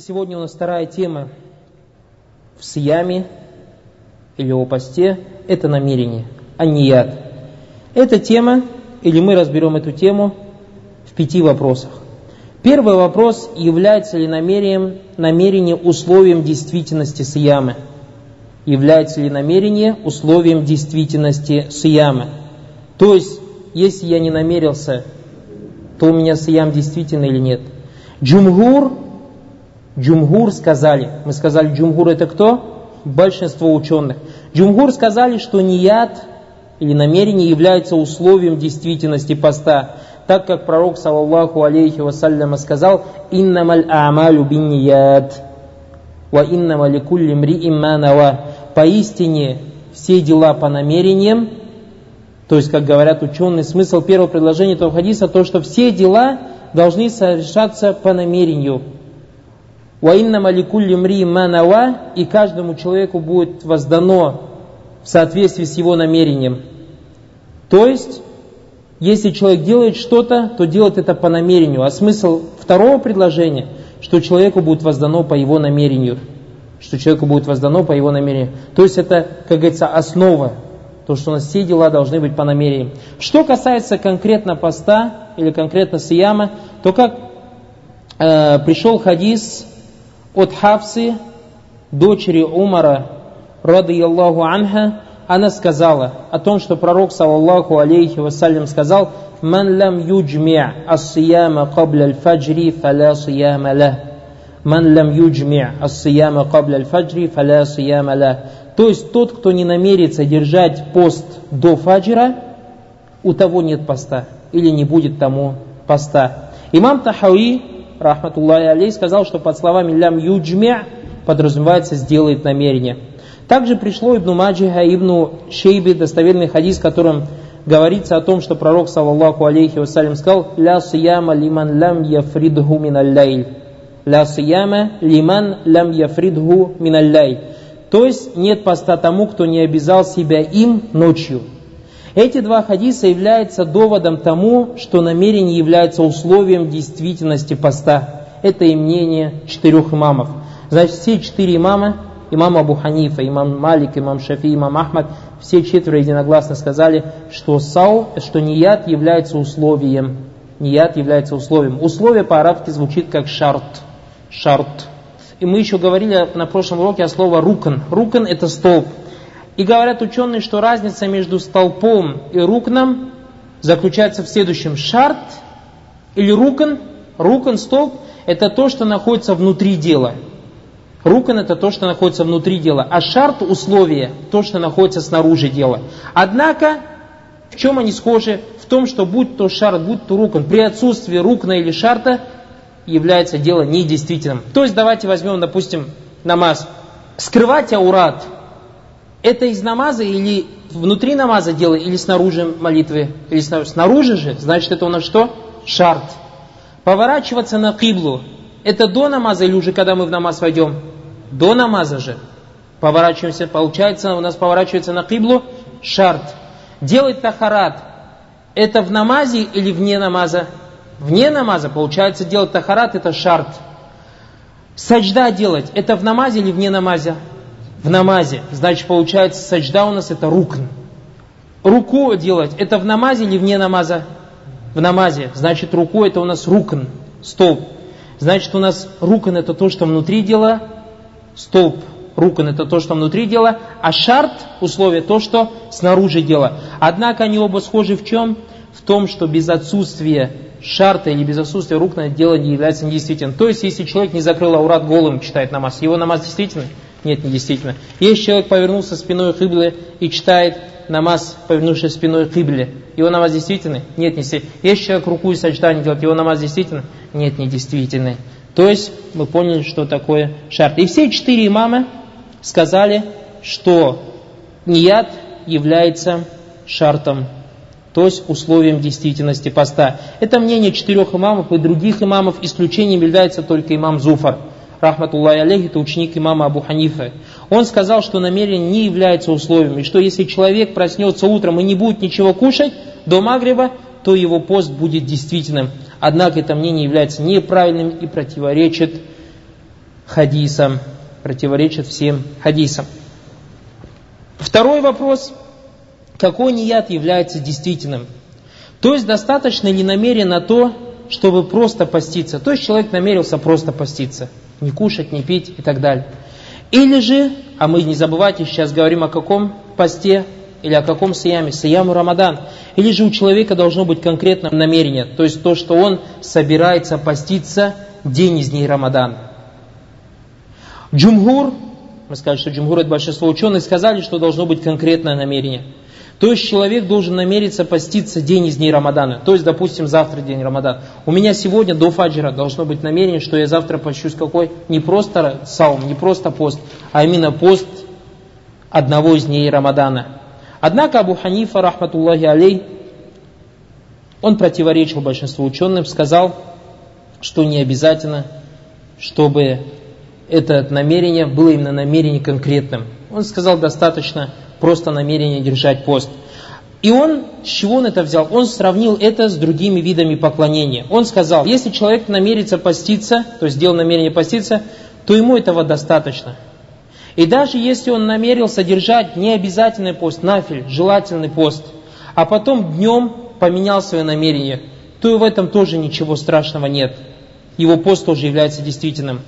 Сегодня у нас вторая тема в сияме или о посте – это намерение, а не яд. Эта тема, или мы разберем эту тему в пяти вопросах. Первый вопрос, является ли намерением, намерение условием действительности сиямы? Является ли намерение условием действительности сиямы? То есть, если я не намерился, то у меня сиям действительно или нет? Джумгур Джумгур сказали, мы сказали, джумгур это кто? Большинство ученых. Джумгур сказали, что нияд или намерение является условием действительности поста, так как пророк, саллаллаху алейхи вассаляма, сказал, «Иннамаль а'малю бин нияд, ва иннама ликулли мри'им манава». Поистине все дела по намерениям, то есть, как говорят ученые, смысл первого предложения этого хадиса, то, что все дела должны совершаться по намерению – Ваинна маликулли мри манава, и каждому человеку будет воздано в соответствии с его намерением. То есть, если человек делает что-то, то делает это по намерению. А смысл второго предложения, что человеку будет воздано по его намерению. Что человеку будет воздано по его намерению. То есть это, как говорится, основа. То, что у нас все дела должны быть по намерению. Что касается конкретно поста или конкретно сияма, то как э, пришел хадис от Хавсы, дочери Умара, радияллаху анха, она сказала о том, что пророк, саллаллаху алейхи вассалям, сказал, «Ман лам юджми' ас-сияма кабля аль-фаджри, фаля сияма ла». «Ман лам юджми' ас-сияма кабля аль-фаджри, фаля сияма ла». То есть тот, кто не намерится держать пост до фаджра, у того нет поста, или не будет тому поста. Имам Тахауи рахматуллахи алей, сказал, что под словами лям юджмя подразумевается сделает намерение. Также пришло Ибн Маджиха, Ибн Шейби, достоверный хадис, в котором говорится о том, что пророк, саллаллаху алейхи вассалям, сказал «Ля сияма лиман лям яфридху миналлайль». «Ля сияма лиман лям яфридху миналлайль». То есть нет поста тому, кто не обязал себя им ночью. Эти два хадиса являются доводом тому, что намерение является условием действительности поста. Это и мнение четырех имамов. Значит, все четыре имама, имам Абу Ханифа, имам Малик, имам Шафи, имам Ахмад, все четверо единогласно сказали, что сау, что ният является условием. Ният является условием. Условие по-арабски звучит как шарт. Шарт. И мы еще говорили на прошлом уроке о слове рукан. Рукан это столб. И говорят ученые, что разница между столпом и рукном заключается в следующем. Шарт или рукан, рукан, столб, это то, что находится внутри дела. Рукан это то, что находится внутри дела. А шарт условие, то, что находится снаружи дела. Однако, в чем они схожи? В том, что будь то шарт, будь то рукан, при отсутствии рукна или шарта является дело недействительным. То есть давайте возьмем, допустим, намаз. Скрывать аурат – это из намаза или внутри намаза дело, или снаружи молитвы? Или снаружи? снаружи же, значит это у нас что? Шарт. Поворачиваться на киблу, это до намаза или уже когда мы в намаз войдем? До намаза же. Поворачиваемся, получается, у нас поворачивается на киблу шарт. Делать тахарат, это в намазе или вне намаза? Вне намаза, получается, делать тахарат, это шарт. Саджда делать, это в намазе или вне намаза? В намазе. Значит, получается, саджда у нас это рукн. Руку делать, это в намазе или вне намаза? В намазе. Значит, руку это у нас рукн, столб. Значит, у нас рукн это то, что внутри дела, столб. Рукн это то, что внутри дела, а шарт, условие, то, что снаружи дела. Однако они оба схожи в чем? В том, что без отсутствия шарта или без отсутствия рук на дело не является недействительным. То есть, если человек не закрыл аурат голым, читает намаз, его намаз действительный? Нет, не действительно. Если человек повернулся спиной к Ибле и читает намаз, повернувшись спиной к Ибле, его намаз действительный? Нет, не действительный. Если человек руку и сочетание делает, его намаз действительно? Нет, не действительный. То есть мы поняли, что такое шарт. И все четыре имама сказали, что ният является шартом, то есть условием действительности поста. Это мнение четырех имамов и других имамов. Исключением является только имам Зуфар – рахматуллахи алейхи, это ученик имама Абу Ханифа. Он сказал, что намерение не является условием, и что если человек проснется утром и не будет ничего кушать до Магриба, то его пост будет действительным. Однако это мнение является неправильным и противоречит хадисам, противоречит всем хадисам. Второй вопрос. Какой ният является действительным? То есть достаточно ли намерен на то, чтобы просто поститься? То есть человек намерился просто поститься. Не кушать, не пить и так далее. Или же, а мы не забывайте, сейчас говорим о каком посте, или о каком сияме? Сияму Рамадан. Или же у человека должно быть конкретное намерение, то есть то, что он собирается поститься день из дней Рамадан. Джумгур, мы сказали, что джумгур это большинство ученых, сказали, что должно быть конкретное намерение. То есть человек должен намериться поститься день из дней Рамадана. То есть, допустим, завтра день Рамадана. У меня сегодня до фаджира должно быть намерение, что я завтра пощусь какой? Не просто саум, не просто пост, а именно пост одного из дней Рамадана. Однако Абу Ханифа, рахматуллахи алей, он противоречил большинству ученым, сказал, что не обязательно, чтобы это намерение было именно намерение конкретным. Он сказал, достаточно просто намерение держать пост. И он, с чего он это взял? Он сравнил это с другими видами поклонения. Он сказал, если человек намерится поститься, то есть сделал намерение поститься, то ему этого достаточно. И даже если он намерился держать необязательный пост, нафиль, желательный пост, а потом днем поменял свое намерение, то и в этом тоже ничего страшного нет. Его пост тоже является действительным.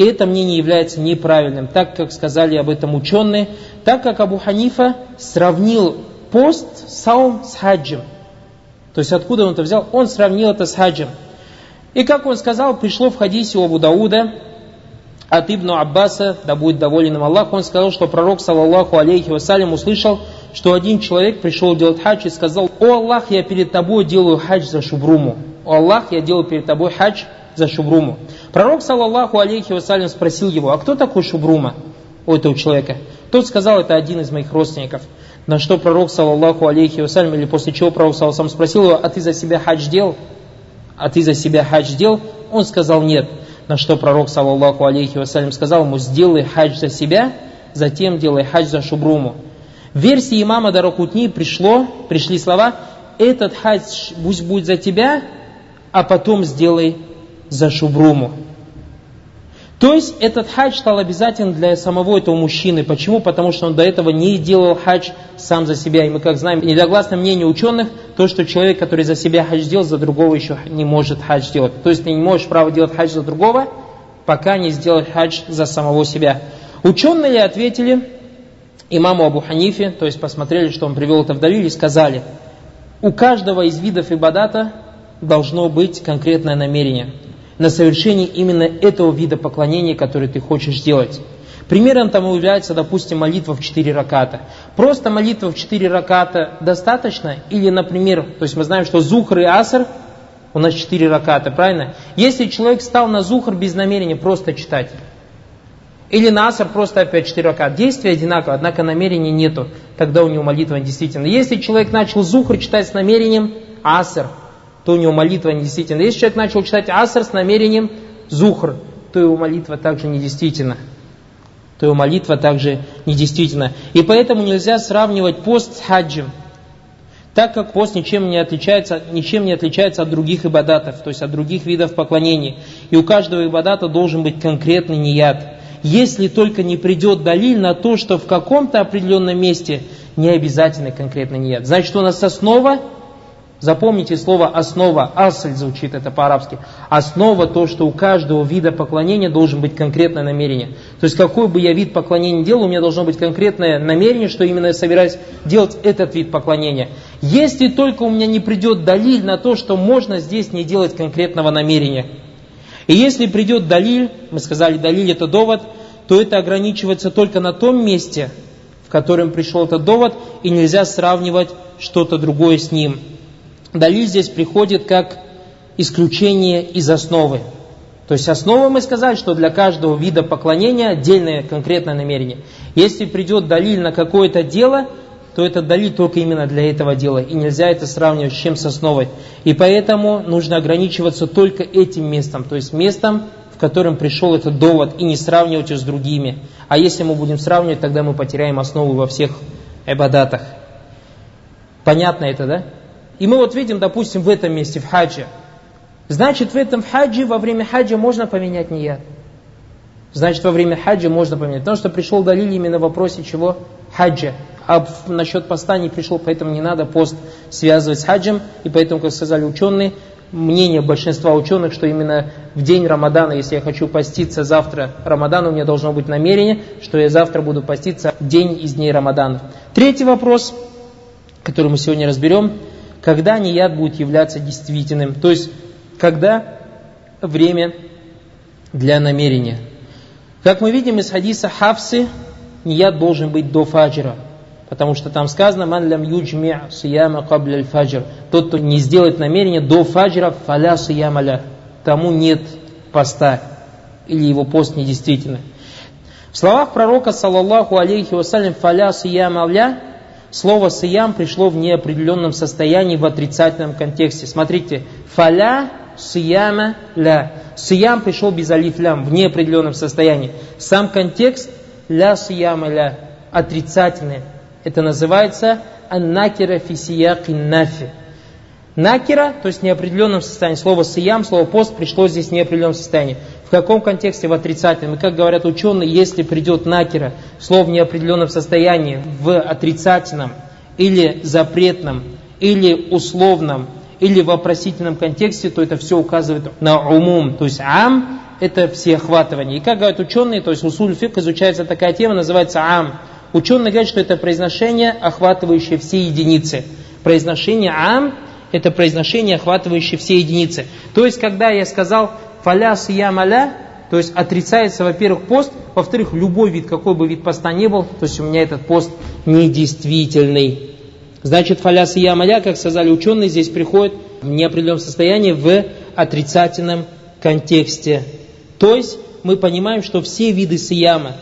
И это мнение является неправильным, так как сказали об этом ученые, так как Абу Ханифа сравнил пост, саум с хаджем. То есть откуда он это взял? Он сравнил это с хаджем. И как он сказал, пришло в хадисе у Абу Дауда, от Ибн Аббаса, да будет доволен им Аллах, он сказал, что пророк, саллаллаху алейхи вассалям, услышал, что один человек пришел делать хадж и сказал, «О Аллах, я перед тобой делаю хадж за шубруму». «О Аллах, я делаю перед тобой хадж за шубруму». Пророк, саллаллаху алейхи вассалям, спросил его, «А кто такой шубрума у этого человека?» Тот сказал, это один из моих родственников. На что пророк, саллаллаху алейхи вассалям, или после чего пророк, саллаллаху спросил его, «А ты за себя хадж делал?» «А ты за себя хадж делал?» Он сказал, «Нет». На что пророк, саллаллаху алейхи вассалям, сказал ему, сделай хадж за себя, затем делай хадж за шубруму. В версии имама Даракутни пришло, пришли слова, этот хадж пусть будет за тебя, а потом сделай за шубруму. То есть этот хадж стал обязательным для самого этого мужчины. Почему? Потому что он до этого не делал хадж сам за себя. И мы, как знаем, недогласно мнение ученых, то, что человек, который за себя хадж делал, за другого еще не может хадж делать. То есть ты не можешь право делать хадж за другого, пока не сделать хадж за самого себя. Ученые ответили имаму Абу Ханифе, то есть посмотрели, что он привел это в Далиле, и сказали, у каждого из видов ибадата должно быть конкретное намерение – на совершении именно этого вида поклонения, который ты хочешь сделать. Примером тому является, допустим, молитва в 4 раката. Просто молитва в 4 раката достаточно? Или, например, то есть мы знаем, что зухр и аср у нас 4 раката, правильно? Если человек стал на зухр без намерения просто читать, или на аср просто опять 4 раката, действие одинаково, однако намерения нету, тогда у него молитва действительно. Если человек начал зухр читать с намерением аср, то у него молитва недействительна. Если человек начал читать аср с намерением зухр, то его молитва также недействительна. То его молитва также недействительна. И поэтому нельзя сравнивать пост с хаджем. Так как пост ничем не отличается, ничем не отличается от других ибадатов, то есть от других видов поклонений. И у каждого ибадата должен быть конкретный ният. Если только не придет далиль на то, что в каком-то определенном месте не обязательно конкретный ният. Значит, у нас основа Запомните слово «основа», «асль» звучит это по-арабски. Основа то, что у каждого вида поклонения должен быть конкретное намерение. То есть какой бы я вид поклонения делал, у меня должно быть конкретное намерение, что именно я собираюсь делать этот вид поклонения. Если только у меня не придет далиль на то, что можно здесь не делать конкретного намерения. И если придет далиль, мы сказали, далиль это довод, то это ограничивается только на том месте, в котором пришел этот довод, и нельзя сравнивать что-то другое с ним. Далиль здесь приходит как исключение из основы. То есть основа мы сказали, что для каждого вида поклонения отдельное конкретное намерение. Если придет далиль на какое-то дело, то это далиль только именно для этого дела. И нельзя это сравнивать с чем с основой. И поэтому нужно ограничиваться только этим местом. То есть местом, в котором пришел этот довод, и не сравнивать его с другими. А если мы будем сравнивать, тогда мы потеряем основу во всех эбадатах. Понятно это, да? И мы вот видим, допустим, в этом месте, в хаджи. Значит, в этом хаджи, во время хаджа можно поменять ният. Значит, во время хаджа можно поменять. Потому что пришел далиль именно в вопросе чего? Хаджа. А насчет поста не пришел, поэтому не надо пост связывать с хаджем. И поэтому, как сказали ученые, мнение большинства ученых, что именно в день Рамадана, если я хочу поститься завтра Рамадана, у меня должно быть намерение, что я завтра буду поститься день из дней Рамадана. Третий вопрос, который мы сегодня разберем, когда нияд будет являться действительным, то есть когда время для намерения. Как мы видим из хадиса Хавсы, нияд должен быть до фаджра – Потому что там сказано, «Ман лям юджми сияма кабля фаджр». Тот, кто не сделает намерение до фаджра, фаля сияма Тому нет поста. Или его пост недействительный. В словах пророка, саллаллаху алейхи вассалям, «фаля сияма ля» Слово «сиям» пришло в неопределенном состоянии в отрицательном контексте. Смотрите, «фаля сияма ля». Сиям пришел без алиф лям, в неопределенном состоянии. Сам контекст «ля сияма ля» отрицательный. Это называется аннакира фисияки нафи. Накира, то есть в неопределенном состоянии. Слово сиям, слово пост пришло здесь в неопределенном состоянии. В каком контексте? В отрицательном. И как говорят ученые, если придет накира, слово в неопределенном состоянии, в отрицательном, или запретном, или условном, или вопросительном контексте, то это все указывает на умум. То есть ам – это всеохватывание. И как говорят ученые, то есть усуль фик изучается такая тема, называется ам – Ученые говорят, что это произношение, охватывающее все единицы. Произношение ам – это произношение, охватывающее все единицы. То есть, когда я сказал «фаля сиямаля», то есть отрицается, во-первых, пост, во-вторых, любой вид, какой бы вид поста не был, то есть у меня этот пост недействительный. Значит, фаля сиямаля, как сказали ученые, здесь приходит в неопределенном состоянии в отрицательном контексте. То есть мы понимаем, что все виды сияма,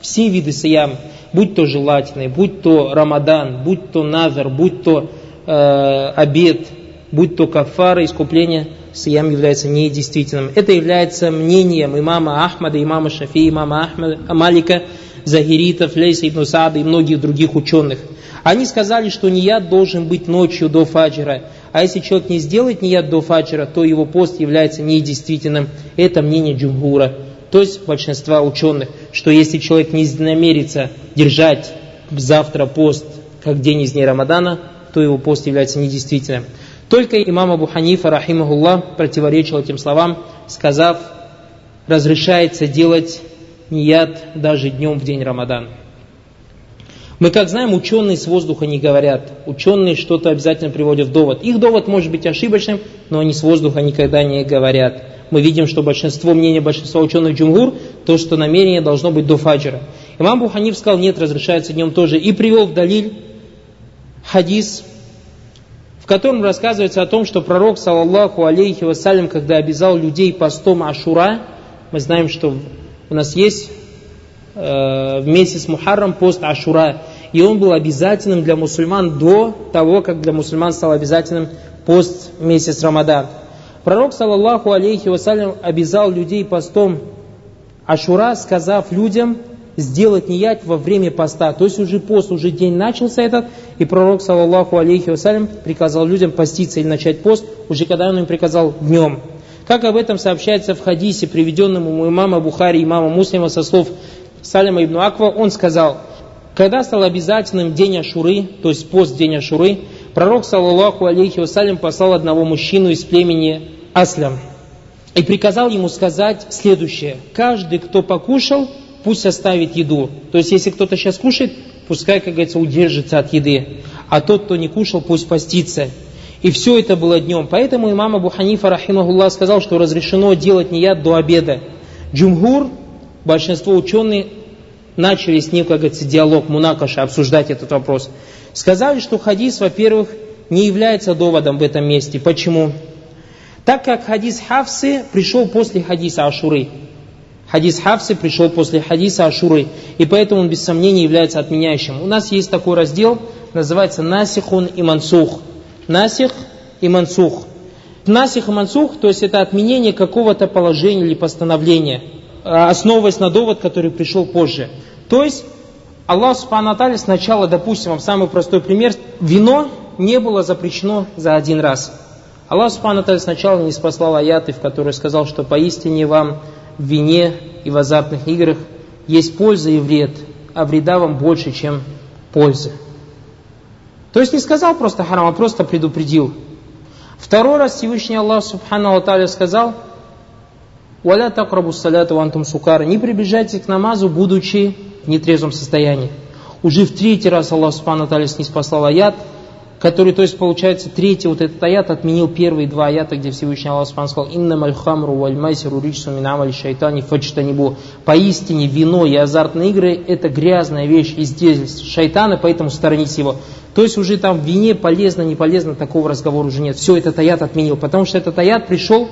все виды сияма, будь то желательный, будь то Рамадан, будь то Назар, будь то э, обед, будь то кафара, искупление, сиям является недействительным. Это является мнением имама Ахмада, имама Шафи, имама Ахмада, Малика, Загиритов, Лейса ибн Саада и многих других ученых. Они сказали, что нияд должен быть ночью до фаджира. А если человек не сделает нияд до фаджира, то его пост является недействительным. Это мнение джумгура то есть большинства ученых, что если человек не намерится держать завтра пост как день из дней Рамадана, то его пост является недействительным. Только имам Абу Ханифа, рахимахуллах, противоречил этим словам, сказав, разрешается делать нияд даже днем в день Рамадана. Мы, как знаем, ученые с воздуха не говорят. Ученые что-то обязательно приводят в довод. Их довод может быть ошибочным, но они с воздуха никогда не говорят мы видим, что большинство мнения большинства ученых джумгур, то, что намерение должно быть до фаджра. Имам Буханиф сказал, нет, разрешается днем тоже. И привел в Далиль хадис, котором рассказывается о том, что пророк, саллаллаху алейхи вассалям, когда обязал людей постом Ашура, мы знаем, что у нас есть э, в месяц Мухаррам пост Ашура, и он был обязательным для мусульман до того, как для мусульман стал обязательным пост месяц Рамадан. Пророк, саллаллаху алейхи вассалям, обязал людей постом Ашура, сказав людям сделать ниять во время поста. То есть уже пост, уже день начался этот, и пророк, саллаллаху алейхи вассалям, приказал людям поститься или начать пост, уже когда он им приказал днем. Как об этом сообщается в хадисе, приведенном у имама Бухари имама Муслима со слов Салима ибн Аква, он сказал, когда стал обязательным день Ашуры, то есть пост день Ашуры, пророк, саллаллаху алейхи вассалям, послал одного мужчину из племени Аслям. И приказал ему сказать следующее. Каждый, кто покушал, пусть оставит еду. То есть, если кто-то сейчас кушает, пускай, как говорится, удержится от еды. А тот, кто не кушал, пусть постится. И все это было днем. Поэтому имам Абу Ханифа, рахимахуллах, сказал, что разрешено делать нияд до обеда. Джумгур, большинство ученых, начали с ним, как говорится, диалог, мунакаша, обсуждать этот вопрос. Сказали, что хадис, во-первых, не является доводом в этом месте. Почему? Так как хадис Хавсы пришел после хадиса Ашуры. Хадис Хавсы пришел после хадиса Ашуры. И поэтому он без сомнения является отменяющим. У нас есть такой раздел, называется Насихун и Мансух. Насих и Мансух. Насих и Мансух, то есть это отменение какого-то положения или постановления, а, основываясь на довод, который пришел позже. То есть Аллах Субхану сначала, допустим, вам самый простой пример, вино не было запрещено за один раз. Аллах Субхану сначала не спаслал аяты, в которые сказал, что поистине вам в вине и в азартных играх есть польза и вред, а вреда вам больше, чем пользы. То есть не сказал просто харам, а просто предупредил. Второй раз Всевышний Аллах Субхану Ва сказал, «Валя такрабу саляту вантум сукара» Не приближайтесь к намазу, будучи в нетрезвом состоянии. Уже в третий раз Аллах Субхану Ва снис послал аят – который, то есть, получается, третий вот этот аят отменил первые два аята, где Всевышний Аллах Субхану сказал, «Инна мальхамру валь майсиру ричсу минамаль шайтани фачтанибу». Поистине вино и азартные игры – это грязная вещь из шайтана, поэтому сторонись его. То есть уже там в вине полезно, не полезно, такого разговора уже нет. Все, этот аят отменил, потому что этот аят пришел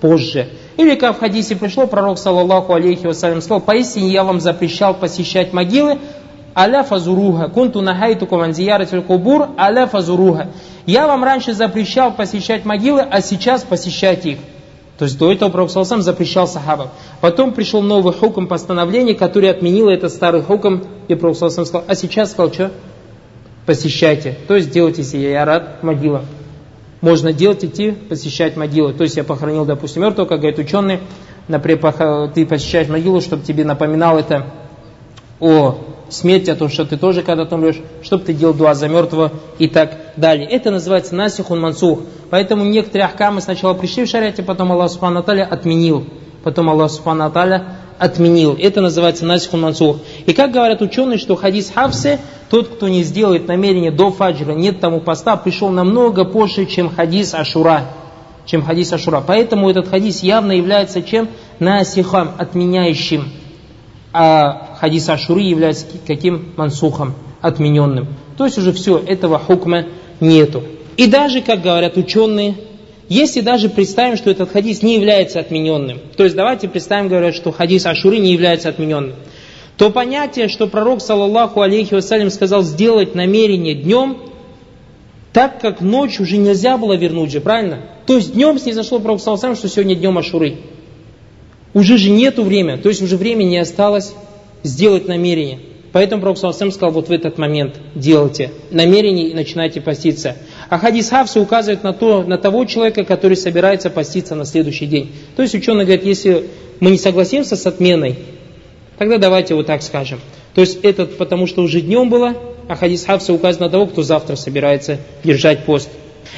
позже. Или как в хадисе пришло, пророк, саллаллаху алейхи вассалям, сказал, поистине я вам запрещал посещать могилы, аля фазуруха. Кунту нахайтукум анзияратель кубур, аля фазуруха. Я вам раньше запрещал посещать могилы, а сейчас посещайте их. То есть до этого Пророк сам запрещал сахабам. Потом пришел новый хукм постановление, который отменил этот старый хукм, и Пророк сам сказал, а сейчас сказал, что? Посещайте. То есть делайте себе ярат могила. Можно делать, идти, посещать могилы. То есть я похоронил, допустим, мертвого, как говорят ученые, например, ты посещаешь могилу, чтобы тебе напоминал это о смерти, о том, что ты тоже когда-то умрешь, чтобы ты делал дуа за мертвого и так далее. Это называется насихун мансух. Поэтому некоторые ахкамы сначала пришли в шариате, потом Аллах Субхану отменил. Потом Аллах Субхану отменил. Это называется насихун мансух. И как говорят ученые, что хадис Хавсе, тот, кто не сделает намерение до фаджра, нет тому поста, пришел намного позже, чем хадис Ашура. Чем хадис Ашура. Поэтому этот хадис явно является чем? Насихам, отменяющим а хадис Ашуры является каким мансухом, отмененным. То есть уже все, этого хукма нету. И даже, как говорят ученые, если даже представим, что этот хадис не является отмененным, то есть давайте представим, говорят, что хадис Ашуры не является отмененным, то понятие, что пророк, саллаллаху алейхи вассалям, сказал сделать намерение днем, так как ночь уже нельзя было вернуть же, правильно? То есть днем снизошло пророк, саллаллаху что сегодня днем Ашуры уже же нету времени, то есть уже времени не осталось сделать намерение. Поэтому Пророк Саласам сказал, вот в этот момент делайте намерение и начинайте поститься. А хадис Хавса указывает на, то, на того человека, который собирается поститься на следующий день. То есть ученый говорит, если мы не согласимся с отменой, тогда давайте вот так скажем. То есть этот, потому что уже днем было, а хадис Хавса указывает на того, кто завтра собирается держать пост.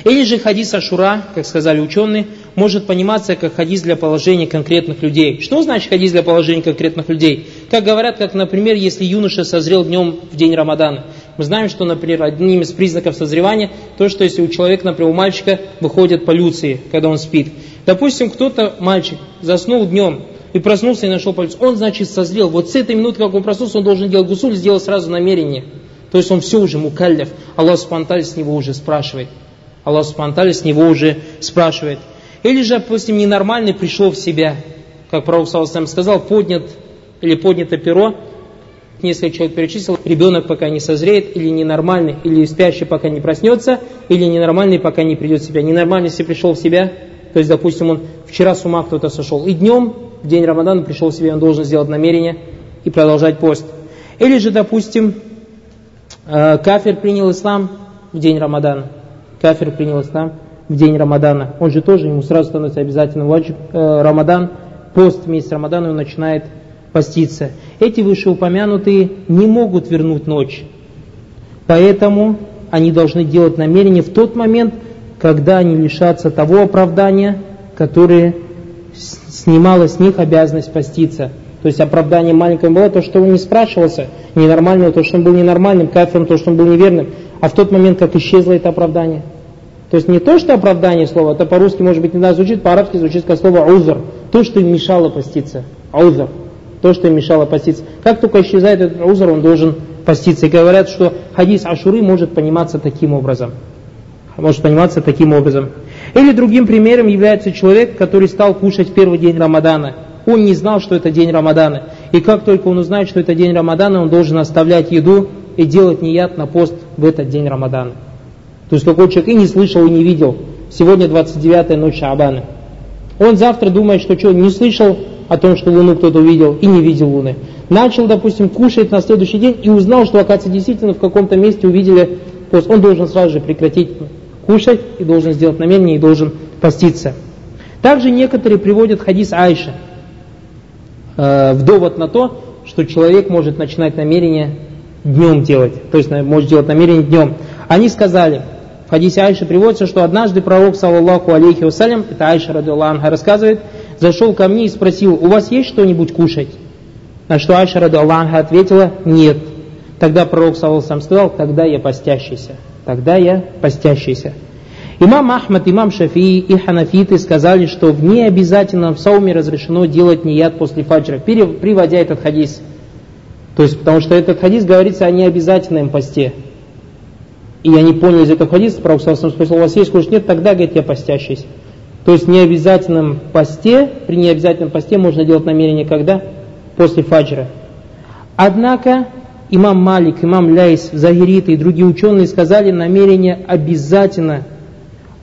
Или же хадис Ашура, как сказали ученые, может пониматься как хадис для положения конкретных людей. Что значит хадис для положения конкретных людей? Как говорят, как, например, если юноша созрел днем в день Рамадана. Мы знаем, что, например, одним из признаков созревания, то, что если у человека, например, у мальчика выходят полюции, когда он спит. Допустим, кто-то, мальчик, заснул днем, и проснулся и нашел полюцию. Он, значит, созрел. Вот с этой минуты, как он проснулся, он должен делать гусуль, сделать сразу намерение. То есть он все уже мукаллев. Аллах Субтитры с него уже спрашивает. Аллах Субтитры с него уже спрашивает. Или же, допустим, ненормальный пришел в себя, как Пророк Саласам сказал, поднят или поднято перо, несколько человек перечислил, ребенок пока не созреет, или ненормальный, или спящий пока не проснется, или ненормальный пока не придет в себя. Ненормальный, если пришел в себя, то есть, допустим, он вчера с ума кто-то сошел, и днем, в день Рамадана пришел в себя, он должен сделать намерение и продолжать пост. Или же, допустим, э, кафир принял ислам в день Рамадана. Кафир принял ислам в день Рамадана. Он же тоже, ему сразу становится обязательным э, Рамадан, пост месяц Рамадана, он начинает поститься. Эти вышеупомянутые не могут вернуть ночь. Поэтому они должны делать намерение в тот момент, когда они лишатся того оправдания, которое снимало с них обязанность поститься. То есть оправдание маленькое было то, что он не спрашивался, ненормального, то, что он был ненормальным, кафиром, то, что он был неверным. А в тот момент, как исчезло это оправдание – то есть не то, что оправдание слова, это по-русски может быть не надо звучит, по-арабски звучит как слово узр. То, что им мешало поститься. Узр. То, что им мешало поститься. Как только исчезает этот узр, он должен поститься. И говорят, что хадис Ашуры может пониматься таким образом. Может пониматься таким образом. Или другим примером является человек, который стал кушать в первый день Рамадана. Он не знал, что это день Рамадана. И как только он узнает, что это день Рамадана, он должен оставлять еду и делать неяд на пост в этот день Рамадана. То есть какой человек и не слышал, и не видел. Сегодня 29-я ночь Шабана. Он завтра думает, что что, не слышал о том, что Луну кто-то увидел, и не видел Луны. Начал, допустим, кушать на следующий день и узнал, что, оказывается, действительно в каком-то месте увидели пост. Он должен сразу же прекратить кушать и должен сделать намерение и должен поститься. Также некоторые приводят хадис Айша. э, в довод на то, что человек может начинать намерение днем делать, то есть может делать намерение днем. Они сказали, в хадисе Айши приводится, что однажды пророк, саллаллаху алейхи вассалям, это Айша радиаллаху рассказывает, зашел ко мне и спросил, у вас есть что-нибудь кушать? На что Айша радиаллаху ответила, нет. Тогда пророк, саллаллаху сказал, тогда я постящийся. Тогда я постящийся. Имам Ахмад, имам Шафии и ханафиты сказали, что в необязательном сауме разрешено делать нияд после фаджра, приводя этот хадис. То есть, потому что этот хадис говорится о необязательном посте. И я не понял из этого хадиса, Пророк спросил, у вас есть кушать? Нет, тогда, говорит, я постящийся. То есть в необязательном посте, при необязательном посте можно делать намерение когда? После фаджра. Однако имам Малик, имам Ляйс, Загириты и другие ученые сказали, намерение обязательно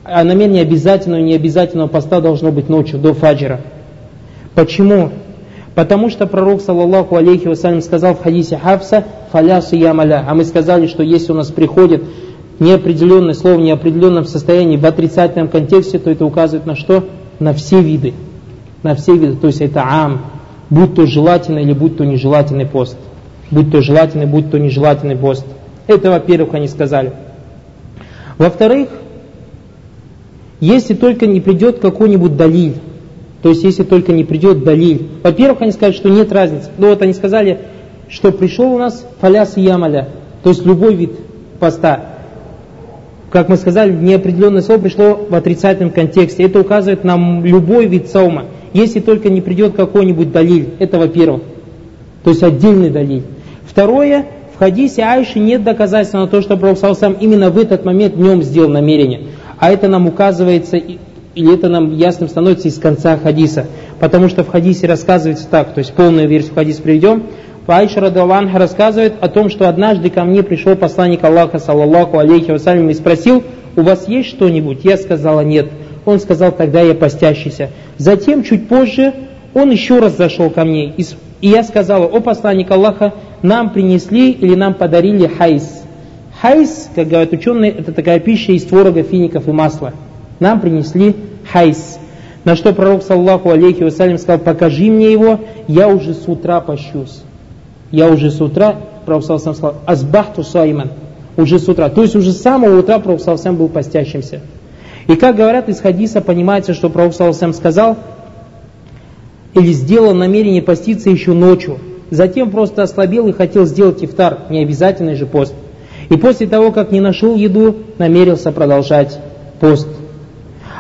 а намерение обязательного и необязательного поста должно быть ночью, до фаджира. Почему? Потому что пророк, саллаллаху алейхи вассалям, сказал в хадисе Хавса, фаля сиямаля. А мы сказали, что если у нас приходит неопределенное слово в неопределенном состоянии, в отрицательном контексте, то это указывает на что? На все виды. На все виды. То есть это ам. Будь то желательный или будь то нежелательный пост. Будь то желательный, будь то нежелательный пост. Это, во-первых, они сказали. Во-вторых, если только не придет какой-нибудь далиль, то есть если только не придет далиль. Во-первых, они сказали, что нет разницы. Ну вот они сказали, что пришел у нас фаляс ямаля, то есть любой вид поста. Как мы сказали, неопределенное слово пришло в отрицательном контексте. Это указывает нам любой вид саума. Если только не придет какой-нибудь далиль, это во-первых. То есть отдельный далиль. Второе, в хадисе Айши нет доказательства на то, что Пророк сам именно в этот момент днем сделал намерение. А это нам указывается, или это нам ясным становится из конца хадиса. Потому что в хадисе рассказывается так, то есть полную версию хадиса приведем. Айша رضي الله عنها рассказывает о том, что однажды ко мне пришел посланник Аллаха, صلى الله عليه وسلم, и спросил, у вас есть что-нибудь? Я сказала нет. Он сказал, тогда я постящийся. Затем, чуть позже, он еще раз зашел ко мне, и я сказала, о посланник Аллаха, нам принесли или нам подарили хайс. Хайс, как говорят ученые, это такая пища из творога, фиников и масла. Нам принесли хайс. На что пророк, صلى الله عليه وسلم, сказал, покажи мне его, я уже с утра пощусь. Я уже с утра, пророк صلى الله сказал, أصبحت صائما. Уже с утра. То есть уже с самого утра пророк صلى الله был постящимся. И как говорят из хадиса, понимается, что пророк صلى الله сказал, или сделал намерение поститься еще ночью. Затем просто ослабел и хотел сделать ифтар, не обязательный же пост. И после того, как не нашел еду, намерился продолжать пост.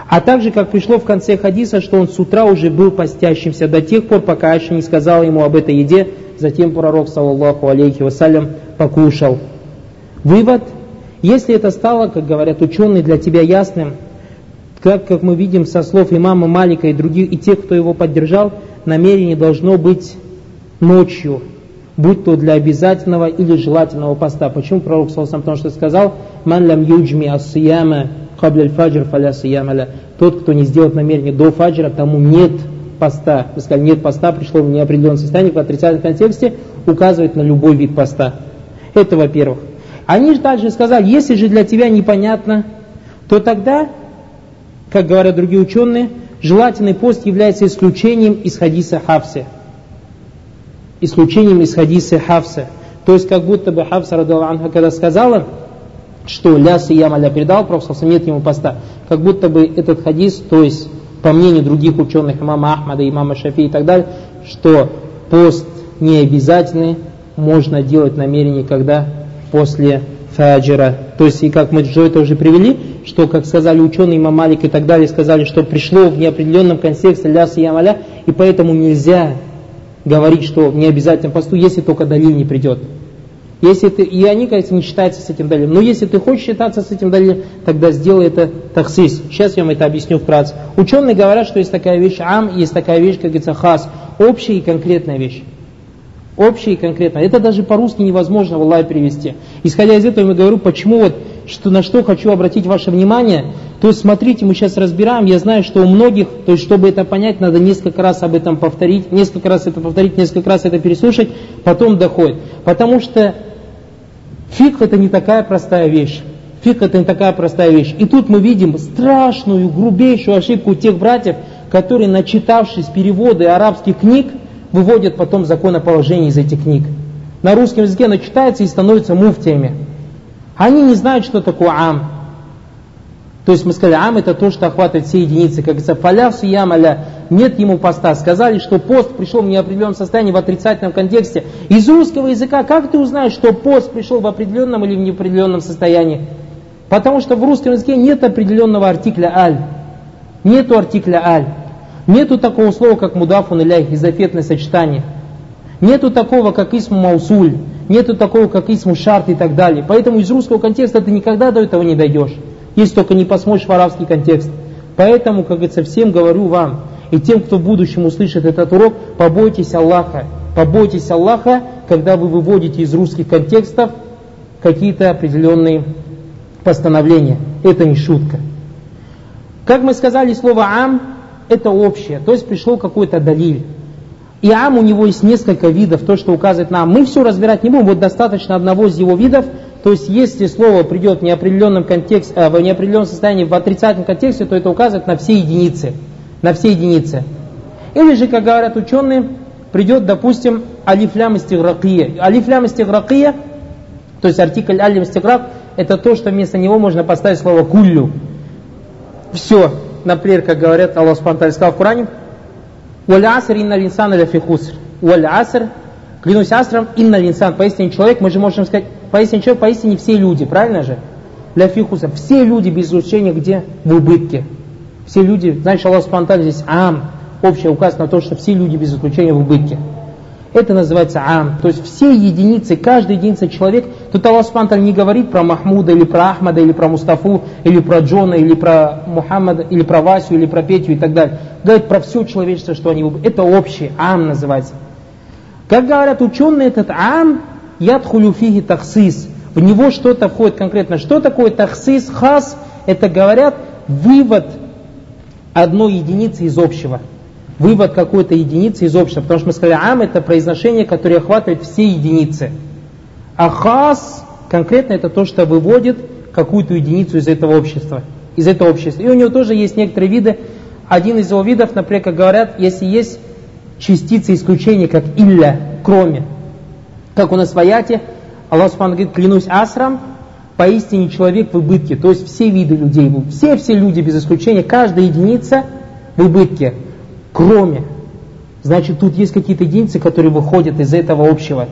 А также, как пришло в конце хадиса, что он с утра уже был постящимся до тех пор, пока Айша не сказала ему об этой еде, затем пророк, саллаллаху алейхи вассалям, покушал. Вывод, если это стало, как говорят ученые, для тебя ясным, как, как мы видим со слов имама Малика и других, и тех, кто его поддержал, намерение должно быть ночью, будь то для обязательного или желательного поста. Почему пророк Саласам? Потому что сказал, «Ман лям юджми ас-сияма кабля фаджр фаля сиямаля». Тот, кто не сделает намерение до фаджра, тому нет поста. Мы сказали, нет поста, пришло в неопределенном состоянии, в отрицательном контексте, указывает на любой вид поста. Это во-первых. Они же также сказали, если же для тебя непонятно, то тогда, как говорят другие ученые, желательный пост является исключением из хадиса Хавсе исключением из хадиса Хавса. То есть как будто бы Хавса, когда сказала, что ля сиям аля передал, Пророк нет ему поста, как будто бы этот хадис, то есть по мнению других ученых, имама Ахмада, имама Шафи и так далее, что пост не обязательный, можно делать намерение, когда после фаджира. То есть, и как мы что это уже привели, что, как сказали ученые, имам Малик и так далее, сказали, что пришло в неопределенном контексте ля сиям аля, и поэтому нельзя говорить, что не обязательно посту, если только далиль не придет. Если ты, и они, конечно, не считаются с этим далилем. Но если ты хочешь считаться с этим далилем, тогда сделай это таксис. Сейчас я вам это объясню вкратце. Ученые говорят, что есть такая вещь ам, есть такая вещь, как говорится, хас. Общая и конкретная вещь. Общая и конкретная. Это даже по-русски невозможно в Аллахе перевести. Исходя из этого, я говорю, почему вот, что, на что хочу обратить ваше внимание – то есть, смотрите, мы сейчас разбираем, я знаю, что у многих, то есть, чтобы это понять, надо несколько раз об этом повторить, несколько раз это повторить, несколько раз это переслушать, потом доходит. Потому что фиг это не такая простая вещь. Фиг это не такая простая вещь. И тут мы видим страшную, грубейшую ошибку тех братьев, которые, начитавшись переводы арабских книг, выводят потом законоположение из этих книг. На русском языке она читается и становится муфтиями. Они не знают, что такое ам. То есть мы сказали, ам это то, что охватывает все единицы. Как говорится, поля ямаля, нет ему поста. Сказали, что пост пришел в неопределенном состоянии, в отрицательном контексте. Из русского языка как ты узнаешь, что пост пришел в определенном или в неопределенном состоянии? Потому что в русском языке нет определенного артикля аль. Нету артикля аль. Нету такого слова, как мудафун иляй, изофетное сочетание. Нету такого, как исму маусуль. Нету такого, как исму шарт и так далее. Поэтому из русского контекста ты никогда до этого не дойдешь если только не посмотришь в арабский контекст. Поэтому, как говорится, всем говорю вам, и тем, кто в будущем услышит этот урок, побойтесь Аллаха. Побойтесь Аллаха, когда вы выводите из русских контекстов какие-то определенные постановления. Это не шутка. Как мы сказали, слово «ам» – это общее, то есть пришло какой-то далиль. И ам у него есть несколько видов, то, что указывает нам. Мы все разбирать не будем, вот достаточно одного из его видов – то есть, если слово придет в неопределенном, контексте, э, в неопределенном состоянии, в отрицательном контексте, то это указывает на все единицы. На все единицы. Или же, как говорят ученые, придет, допустим, алифлям истигракия. Алифлям истигракия, то есть артикль алиф истиграк, это то, что вместо него можно поставить слово куллю. Все. Например, как говорят, Аллах Субтитры сказал в Коране, «Валь аср инна линсан ля фи хуср». «Валь аср» Клянусь астром, инна линсан, поистине человек, мы же можем сказать, поистине человек, поистине все люди, правильно же? Для фихуса, все люди без исключения где? В убытке. Все люди, знаешь, Аллах спонтанно здесь ам, общее указано на то, что все люди без исключения в убытке. Это называется ам. То есть все единицы, каждая единица человек, тут Аллах Субтитры не говорит про Махмуда, или про Ахмада, или про Мустафу, или про Джона, или про Мухаммада, или про Васю, или про Петю и так далее. Говорит про все человечество, что они... Это общее, ам называется. Как говорят ученые, этот ам ядхулю фиги тахсис. В него что-то входит конкретно. Что такое тахсис, хас? Это говорят вывод одной единицы из общего. Вывод какой-то единицы из общего. Потому что мы сказали, ам это произношение, которое охватывает все единицы. А хас конкретно это то, что выводит какую-то единицу из этого общества. Из этого общества. И у него тоже есть некоторые виды. Один из его видов, например, как говорят, если есть частицы исключения, как илля, кроме. Как у нас в аяте, Аллах Субхану говорит, клянусь асрам, поистине человек в убытке. То есть все виды людей, все-все люди без исключения, каждая единица в убытке, кроме. Значит, тут есть какие-то единицы, которые выходят из этого общего.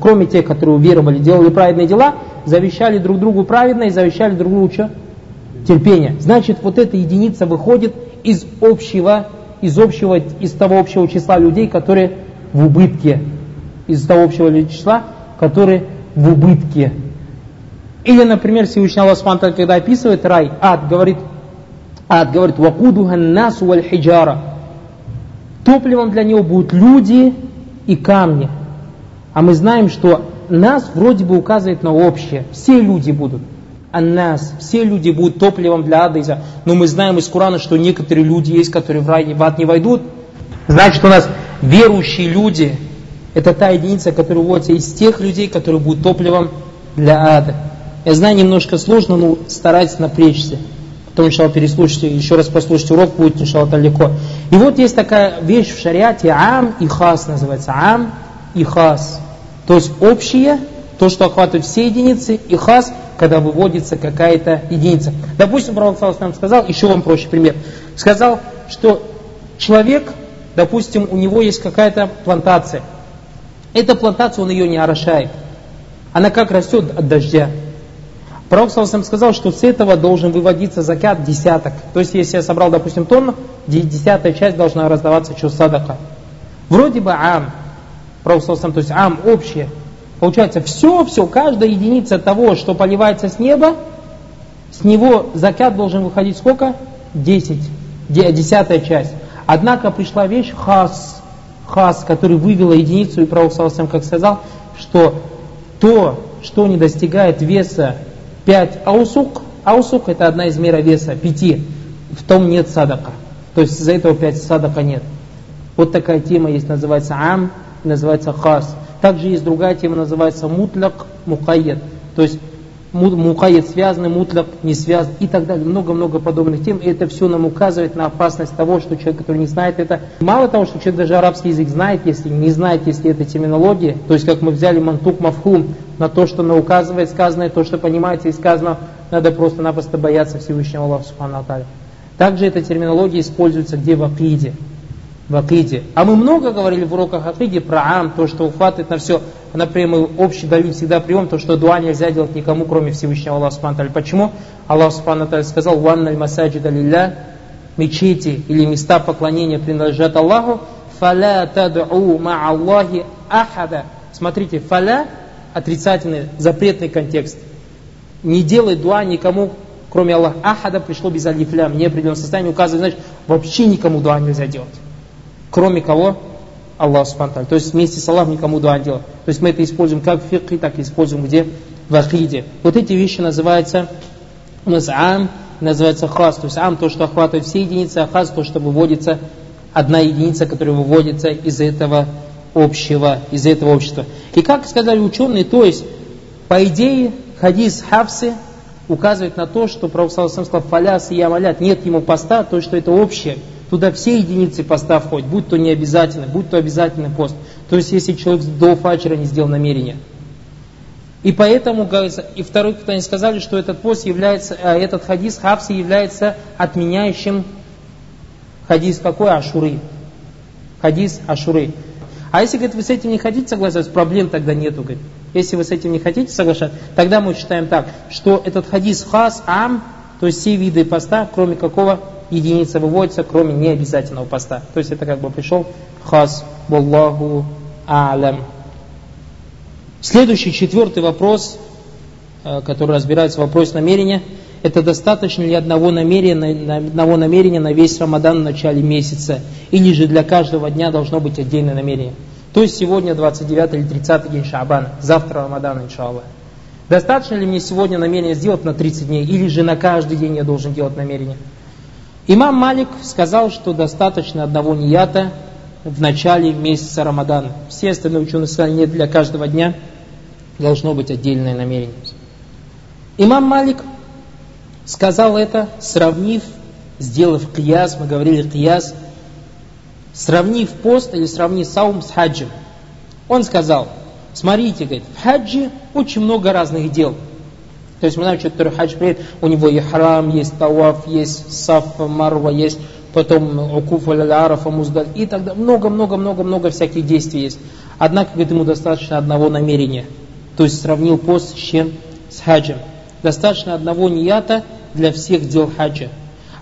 Кроме тех, которые уверовали, делали праведные дела, завещали друг другу праведно и завещали друг другу что? терпения. Значит, вот эта единица выходит из общего, из общего, из того общего числа людей, которые в убытке. Из того общего числа, которые в убытке. Или, например, Всевышний Аллах Субтитры, когда описывает рай, ад говорит, ад говорит, вакудуха насу валь хиджара. Топливом для него будут люди и камни. А мы знаем, что нас вроде бы указывает на общее. Все люди будут аннас, все люди будут топливом для ада. Но мы знаем из Корана, что некоторые люди есть, которые в рай в ад не войдут. Значит, у нас верующие люди, это та единица, которая вводится из тех людей, которые будут топливом для ада. Я знаю, немножко сложно, но старайтесь напрячься. Потом, иншалла, переслушайте, еще раз послушайте урок, будет, иншалла, далеко. И вот есть такая вещь в шариате, ам и хас называется. Ам и хас. То есть общее, то, что охватывает все единицы, и хас – когда выводится какая-то единица. Допустим, Пророк нам сказал, еще вам проще пример, сказал, что человек, допустим, у него есть какая-то плантация. Эта плантация, он ее не орошает. Она как растет от дождя. Пророк нам сказал, что с этого должен выводиться закят десяток. То есть, если я собрал, допустим, тонну, десятая часть должна раздаваться что садака. Вроде бы ам, Пророк то есть ам общее, Получается, все, все, каждая единица того, что поливается с неба, с него закят должен выходить сколько? Десять, десятая часть. Однако пришла вещь хас, хас, который вывела единицу, и Пророк Саласам как сказал, что то, что не достигает веса 5 аусук, аусук это одна из мера веса, 5, в том нет садака. То есть из-за этого 5 садака нет. Вот такая тема есть, называется ам, называется хас. Также есть другая тема, называется мутляк мукайет. То есть мукаид связаны, мутлак не связан и так далее. Много-много подобных тем. И это все нам указывает на опасность того, что человек, который не знает это, мало того, что человек даже арабский язык знает, если не знает, если это терминология, то есть как мы взяли мантук мавхум на то, что на указывает сказанное, то, что понимается и сказано, надо просто-напросто бояться Всевышнего Аллаха Субхану Также эта терминология используется где в акиде в акиде. А мы много говорили в уроках акиде про ам, то, что ухватывает на все. Например, мы общий далиль всегда прием, то, что дуа нельзя делать никому, кроме Всевышнего Аллаха Субхану Почему? Аллах Субхану сказал, «Ванна масаджида лилля» мечети или места поклонения принадлежат Аллаху, «Фаля тад'у ма'аллахи ахада». Смотрите, «фаля» отрицательный, запретный контекст. Не делай дуа никому, кроме Аллаха. Ахада пришло без алифля, мне определенном состоянии указывает, значит, вообще никому дуа нельзя делать. Кроме кого? Аллах Субхану То есть вместе с Аллахом никому дуа делать. То есть мы это используем как в фикхе, так и используем где? В ахиде. Вот эти вещи называются у нас ам, называется хас. То есть ам то, что охватывает все единицы, а хас то, что выводится одна единица, которая выводится из этого общего, из этого общества. И как сказали ученые, то есть, по идее, хадис Хавсы указывает на то, что Пророк сказал, фаляс и ямалят, нет ему поста, то, что это общее. Туда все единицы поста входят, будь то не обязательно, будь то обязательный пост. То есть, если человек до фаджра не сделал намерение. И поэтому, и второй, кто они сказали, что этот пост является, а этот хадис Хавси является отменяющим хадис какой? Ашуры. Хадис Ашуры. А если, говорит, вы с этим не хотите соглашаться, проблем тогда нету, говорит. Если вы с этим не хотите соглашаться, тогда мы считаем так, что этот хадис хас, ам, то есть все виды поста, кроме какого единица выводится, кроме необязательного поста. То есть это как бы пришел хас, Баллаху алям. Следующий, четвертый вопрос, э, который разбирается в вопросе намерения, это достаточно ли одного намерения, одного намерения на весь Рамадан в начале месяца, или же для каждого дня должно быть отдельное намерение. То есть сегодня 29 или 30 день Шабана, завтра Рамадан, иншаллах. Достаточно ли мне сегодня намерение сделать на 30 дней, или же на каждый день я должен делать намерение? Имам Малик сказал, что достаточно одного нията в начале месяца Рамадана. Все остальные ученые сказали, нет, для каждого дня должно быть отдельное намерение. Имам Малик сказал это, сравнив, сделав кияс, мы говорили кияс, сравнив пост или сравнив саум с хаджем. Он сказал, смотрите, говорит, в хаджи очень много разных дел – то есть мы знаем, что который хадж приедет, у него и храм, есть таваф, есть саф, марва, есть потом укуф, арафа, муздаль и так далее. Много-много-много-много всяких действий есть. Однако, говорит, ему достаточно одного намерения. То есть сравнил пост с чем? С хаджем. Достаточно одного нията для всех дел хаджа.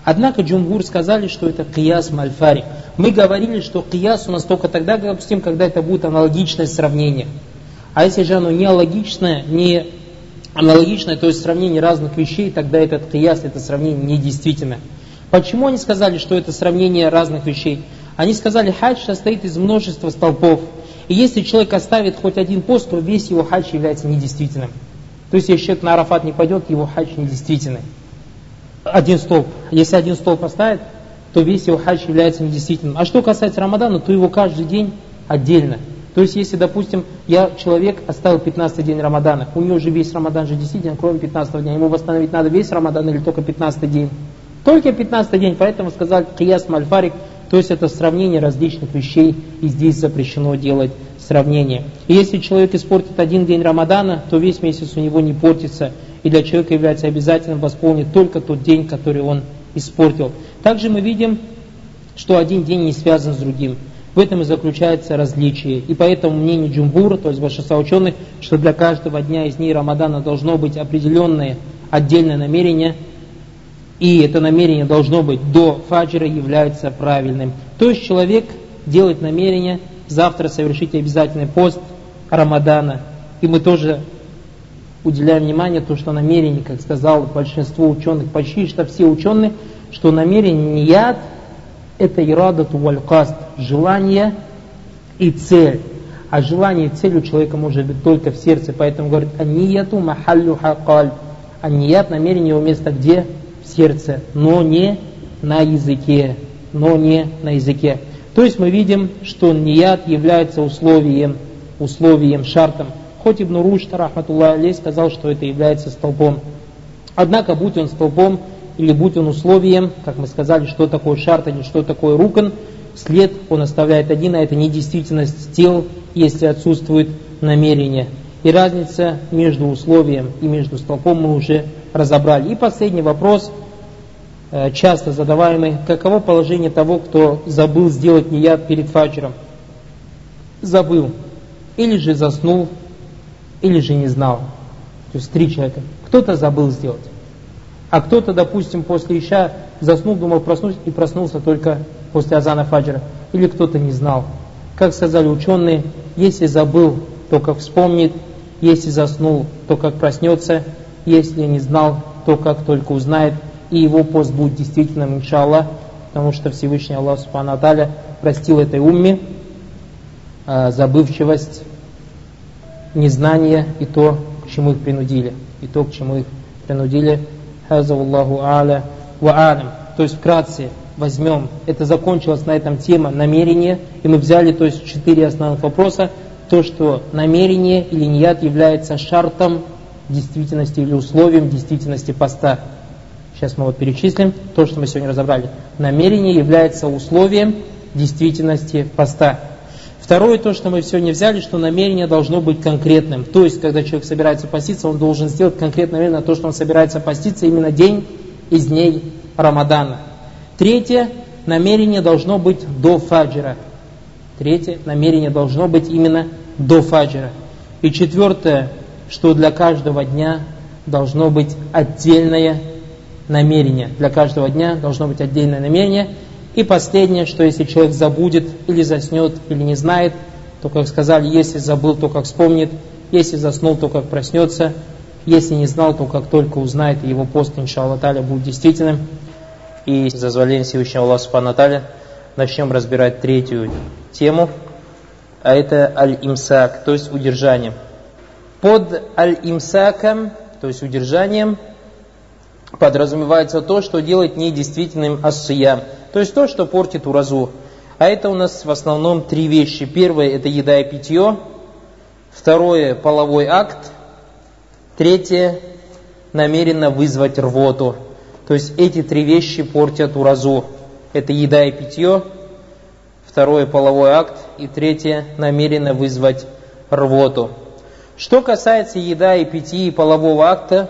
Однако джумгур сказали, что это кияс мальфари. Мы говорили, что кияс у нас только тогда, допустим, когда это будет аналогичное сравнение. А если же оно не алогичное, не аналогичное, то есть сравнение разных вещей, тогда этот кияс, это сравнение недействительно. Почему они сказали, что это сравнение разных вещей? Они сказали, хадж состоит из множества столпов. И если человек оставит хоть один пост, то весь его хадж является недействительным. То есть, если человек на Арафат не пойдет, его хадж недействительный. Один столб. Если один столб оставит, то весь его хадж является недействительным. А что касается Рамадана, то его каждый день отдельно. То есть, если, допустим, я человек оставил 15 день Рамадана, у него уже весь Рамадан же действительно, кроме 15 дня, ему восстановить надо весь Рамадан или только 15 день? Только 15 день, поэтому сказал кияс мальфарик, то есть это сравнение различных вещей, и здесь запрещено делать сравнение. И если человек испортит один день Рамадана, то весь месяц у него не портится, и для человека является обязательным восполнить только тот день, который он испортил. Также мы видим, что один день не связан с другим. В этом и заключается различие. И поэтому мнение Джумбура, то есть большинства ученых, что для каждого дня из дней Рамадана должно быть определенное отдельное намерение, и это намерение должно быть до фаджира, является правильным. То есть человек делает намерение завтра совершить обязательный пост Рамадана. И мы тоже уделяем внимание то, что намерение, как сказал большинство ученых, почти что все ученые, что намерение не яд, это ирадату валькаст, желание и цель. А желание и цель у человека может быть только в сердце, поэтому говорит, анияту махаллю хакаль. Аният, намерение его место где? В сердце, но не на языке, но не на языке. То есть мы видим, что ният является условием, условием, шартом. Хоть Ибн Рушд, рахматуллах сказал, что это является столбом. Однако, будь он столбом или будь он условием, как мы сказали, что такое шарт или что такое рукан, след он оставляет один, а это недействительность тел, если отсутствует намерение. И разница между условием и между столпом мы уже разобрали. И последний вопрос, э, часто задаваемый, каково положение того, кто забыл сделать нияд перед фаджром? Забыл. Или же заснул, или же не знал. То есть три человека. Кто-то забыл сделать. А кто-то, допустим, после Ища заснул, думал проснусь и проснулся только после азана фаджра. Или кто-то не знал. Как сказали ученые, если забыл, то как вспомнит, если заснул, то как проснется, если не знал, то как только узнает, и его пост будет действительным, иншаллах, потому что Всевышний Аллах Субхану Аталя простил этой умме э, забывчивость, незнание и то, к чему их принудили, и то, к чему их принудили. Хаза Аллаху Аля ва Алям. То есть вкратце возьмем, это закончилась на этом тема намерения, и мы взяли то есть четыре основных вопроса, то, что намерение или ният является шартом действительности или условием действительности поста. Сейчас мы вот перечислим то, что мы сегодня разобрали. Намерение является условием действительности поста. Второе, то, что мы сегодня взяли, что намерение должно быть конкретным. То есть, когда человек собирается поститься, он должен сделать конкретное намерение на то, что он собирается поститься именно день из дней Рамадана. Третье, намерение должно быть до фаджира. Третье, намерение должно быть именно до фаджира. И четвертое, что для каждого дня должно быть отдельное намерение. Для каждого дня должно быть отдельное намерение. И последнее, что если человек забудет или заснет, или не знает, то, как сказали, если забыл, то как вспомнит, если заснул, то как проснется, если не знал, то как только узнает, его пост, иншаллах таля, будет действительным. И за позволением Всевышнего Аллаха Субхану начнем разбирать третью тему, а это аль-имсак, то есть удержание. Под аль-имсаком, то есть удержанием, подразумевается то, что делает недействительным ассиям, то есть то, что портит уразу. А это у нас в основном три вещи. Первое – это еда и питье. Второе – половой акт. Третье – намеренно вызвать рвоту. То есть эти три вещи портят уразу. Это еда и питье, второе – половой акт, и третье – намеренно вызвать рвоту. Что касается еда и питья и полового акта,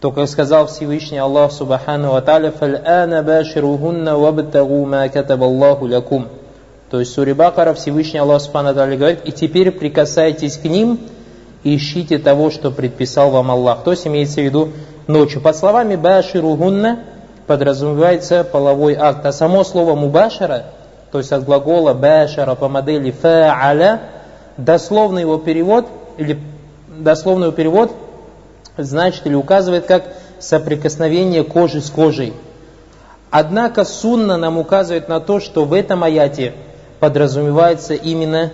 то, как сказал Всевышний Аллах Субхану Ва Та'ля, «Фаль'ана баширухунна вабтагу ма катабаллаху лякум». То есть, суре Бакара Всевышний Аллах Субхану Ва говорит, «И теперь прикасайтесь к ним и ищите того, что предписал вам Аллах». То есть, имеется в виду ночью. По словами баширугунна подразумевается половой акт. А само слово мубашара, то есть от глагола башара по модели фа'аля, дословный его перевод, или дословный его перевод значит или указывает как соприкосновение кожи с кожей. Однако сунна нам указывает на то, что в этом аяте подразумевается именно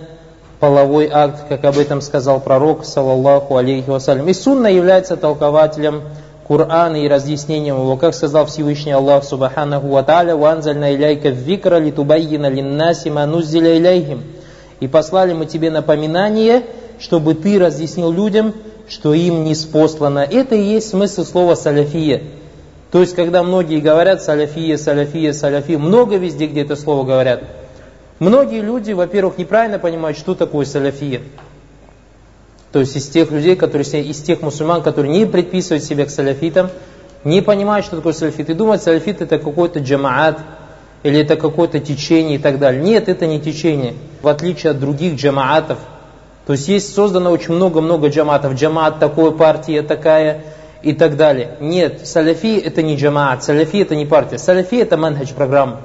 половой акт, как об этом сказал пророк, саллаллаху алейхи вассалям. И сунна является толкователем Корана и разъяснением его, как сказал Всевышний Аллах Субханаху Ва Тааля, «Ванзальна иляйка викра литубайина линнаси мануззиля иляйхим». И послали мы тебе напоминание, чтобы ты разъяснил людям, что им не спослано. Это и есть смысл слова «саляфия». То есть, когда многие говорят «саляфия, саляфия, саляфия», много везде, где это слово говорят. Многие люди, во-первых, неправильно понимают, что такое саляфия. То есть из тех людей, которые, из тех мусульман, которые не предписывают себя к саляфитам, не понимают, что такое саляфит, и думают, салафит это какой-то джамаат, или это какое-то течение и так далее. Нет, это не течение, в отличие от других джамаатов. То есть есть создано очень много-много джамаатов. Джамаат такой, партия такая и так далее. Нет, салафи это не джамаат, салафи это не партия. Салафи это манхадж программа.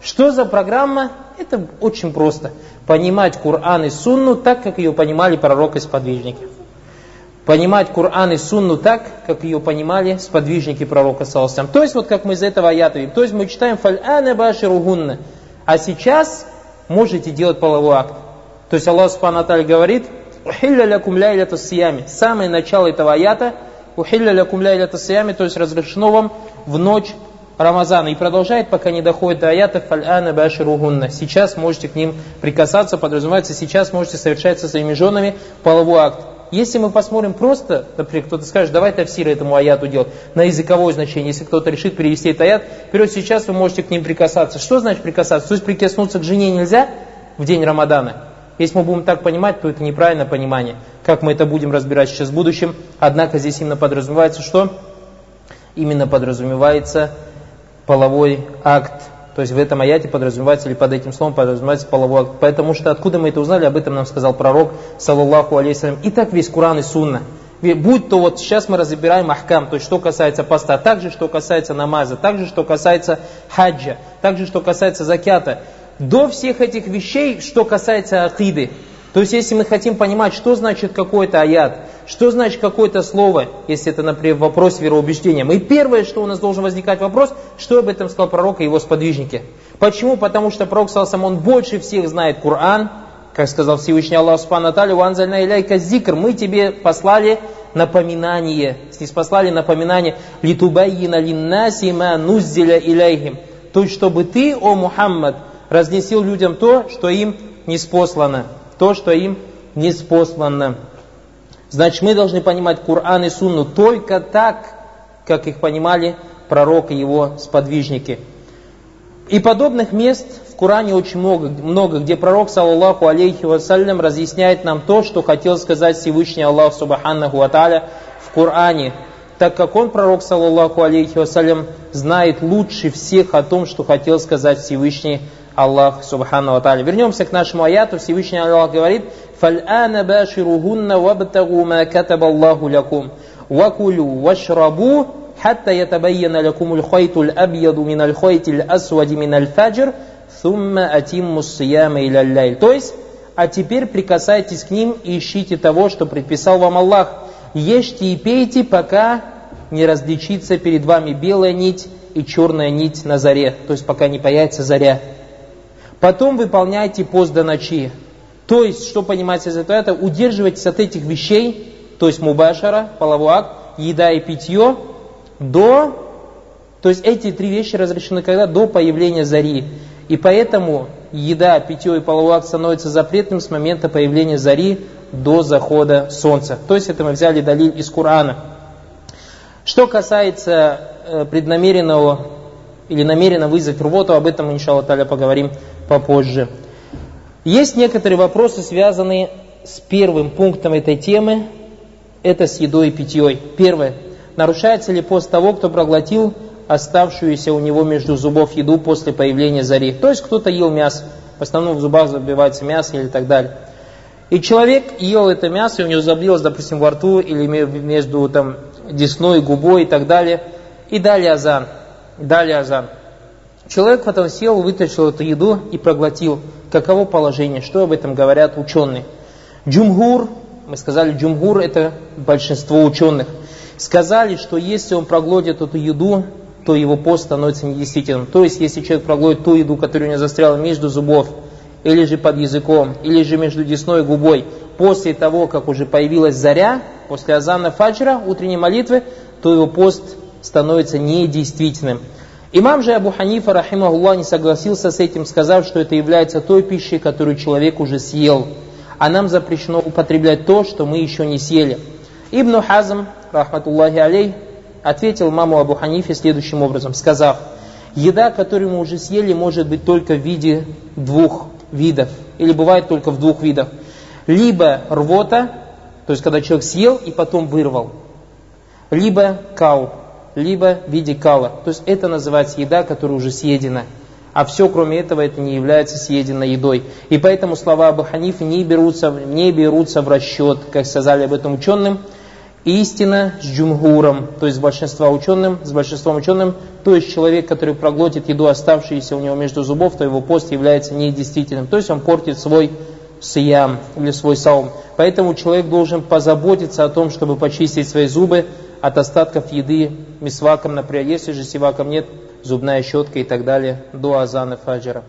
Что за программа? Это очень просто понимать Коран и Сунну так, как ее понимали пророк и сподвижники. Понимать Коран и Сунну так, как ее понимали сподвижники пророка Саласам. То есть, вот как мы из этого аята видим. То есть, мы читаем «Фаль'ана баширугунна». А сейчас можете делать половой акт. То есть, Аллах Субхану говорит «Ухилля лякум ляйлята сиями». Самое начало этого аята «Ухилля лякум ляйлята сиями», то есть разрешено вам в ночь Рамазана и продолжает, пока не доходит до аята «Фаль'ана баширугунна». Сейчас можете к ним прикасаться, подразумевается, сейчас можете совершать со своими женами половой акт. Если мы посмотрим просто, например, кто-то скажет, давай тавсир этому аяту делать, на языковое значение, если кто-то решит перевести этот аят, вперед сейчас вы можете к ним прикасаться. Что значит прикасаться? То есть прикоснуться к жене нельзя в день Рамадана? Если мы будем так понимать, то это неправильное понимание. Как мы это будем разбирать сейчас в будущем. Однако здесь именно подразумевается что? Именно подразумевается половой акт. То есть в этом аяте подразумевается, или под этим словом подразумевается половой акт. Потому что откуда мы это узнали, об этом нам сказал пророк, саллаллаху алейсалям. И так весь Куран и Сунна. Будь то вот сейчас мы разбираем ахкам, то есть что касается поста, также что касается намаза, также что касается хаджа, также что касается закята. До всех этих вещей, что касается акиды. То есть если мы хотим понимать, что значит какой-то аят, что значит какое-то слово, если это, например, вопрос вероубеждения. Мы первое, что у нас должен возникать вопрос, что об этом сказал пророк и его сподвижники. Почему? Потому что пророк сам он больше всех знает Коран, как сказал Всевышний Аллах Субхану Аталию, «Ванзальна иляйка зикр», мы тебе послали напоминание, здесь послали напоминание, «Литубайина линнаси ма нуззиля иляйхим», то есть, чтобы ты, о Мухаммад, разнесил людям то, что им не спослано, то, что им не спослано. Значит, мы должны понимать Коран и Сунну только так, как их понимали пророк и его сподвижники. И подобных мест в Коране очень много, много где пророк, саллаллаху алейхи вассалям, разъясняет нам то, что хотел сказать Всевышний Аллах, субханнаху аталя, в Коране. Так как он, пророк, саллаллаху алейхи вассалям, знает лучше всех о том, что хотел сказать Всевышний Аллах, субхану аталя. Вернемся к нашему аяту. Всевышний Аллах говорит, فَالْآنَ بَاشِرُهُنَّ وَابْتَغُوا مَا كَتَبَ اللَّهُ لَكُمْ وَكُلُوا وَاشْرَبُوا حتى يتبين لكم الخيط الأبيض من الخيط الأسود من الفجر ثم أتم الصيام إلى الليل. То есть, а теперь прикасайтесь к ним и ищите того, что предписал вам Аллах. Ешьте и пейте, пока не различится перед вами белая нить и черная нить на заре. То есть, пока не появится заря. Потом выполняйте пост до ночи. То есть, что понимать из этого? Это удерживайтесь от этих вещей, то есть мубашара, половой акт, еда и питье, до, то есть эти три вещи разрешены когда? До появления зари. И поэтому еда, питье и половой акт становятся запретным с момента появления зари до захода солнца. То есть это мы взяли далиль из Корана. Что касается э, преднамеренного или намеренно вызвать рвоту, об этом, иншаллах поговорим попозже. Есть некоторые вопросы, связанные с первым пунктом этой темы, это с едой и питьей. Первое. Нарушается ли пост того, кто проглотил оставшуюся у него между зубов еду после появления зари? То есть кто-то ел мясо, в основном в зубах забивается мясо или так далее. И человек ел это мясо, и у него забилось, допустим, во рту или между там, десной, губой и так далее. И далее азан. Далее азан. Человек потом сел, вытащил эту еду и проглотил. Каково положение? Что об этом говорят ученые? Джумгур, мы сказали, джумгур это большинство ученых, сказали, что если он проглотит эту еду, то его пост становится недействительным. То есть, если человек проглотит ту еду, которая у него застряла между зубов, или же под языком, или же между десной и губой, после того, как уже появилась заря, после азана фаджра, утренней молитвы, то его пост становится недействительным. Имам же Абу Ханифа, рахимахуллах, не согласился с этим, сказав, что это является той пищей, которую человек уже съел. А нам запрещено употреблять то, что мы еще не съели. Ибн Хазм, рахматуллахи алей, ответил маму Абу Ханифе следующим образом, сказав, еда, которую мы уже съели, может быть только в виде двух видов, или бывает только в двух видах. Либо рвота, то есть когда человек съел и потом вырвал, либо кау, либо в виде кала. То есть это называется еда, которая уже съедена. А все, кроме этого, это не является съеденной едой. И поэтому слова Абу Ханифа не берутся, не берутся в расчет, как сказали об этом ученым. Истина с джумгуром, то есть с большинством ученым, с большинством ученым, то есть человек, который проглотит еду, оставшуюся у него между зубов, то его пост является недействительным. То есть он портит свой сиям или свой саум. Поэтому человек должен позаботиться о том, чтобы почистить свои зубы, от остатков еды мисваком, например, если же сиваком нет, зубная щетка и так далее, до азана фаджара.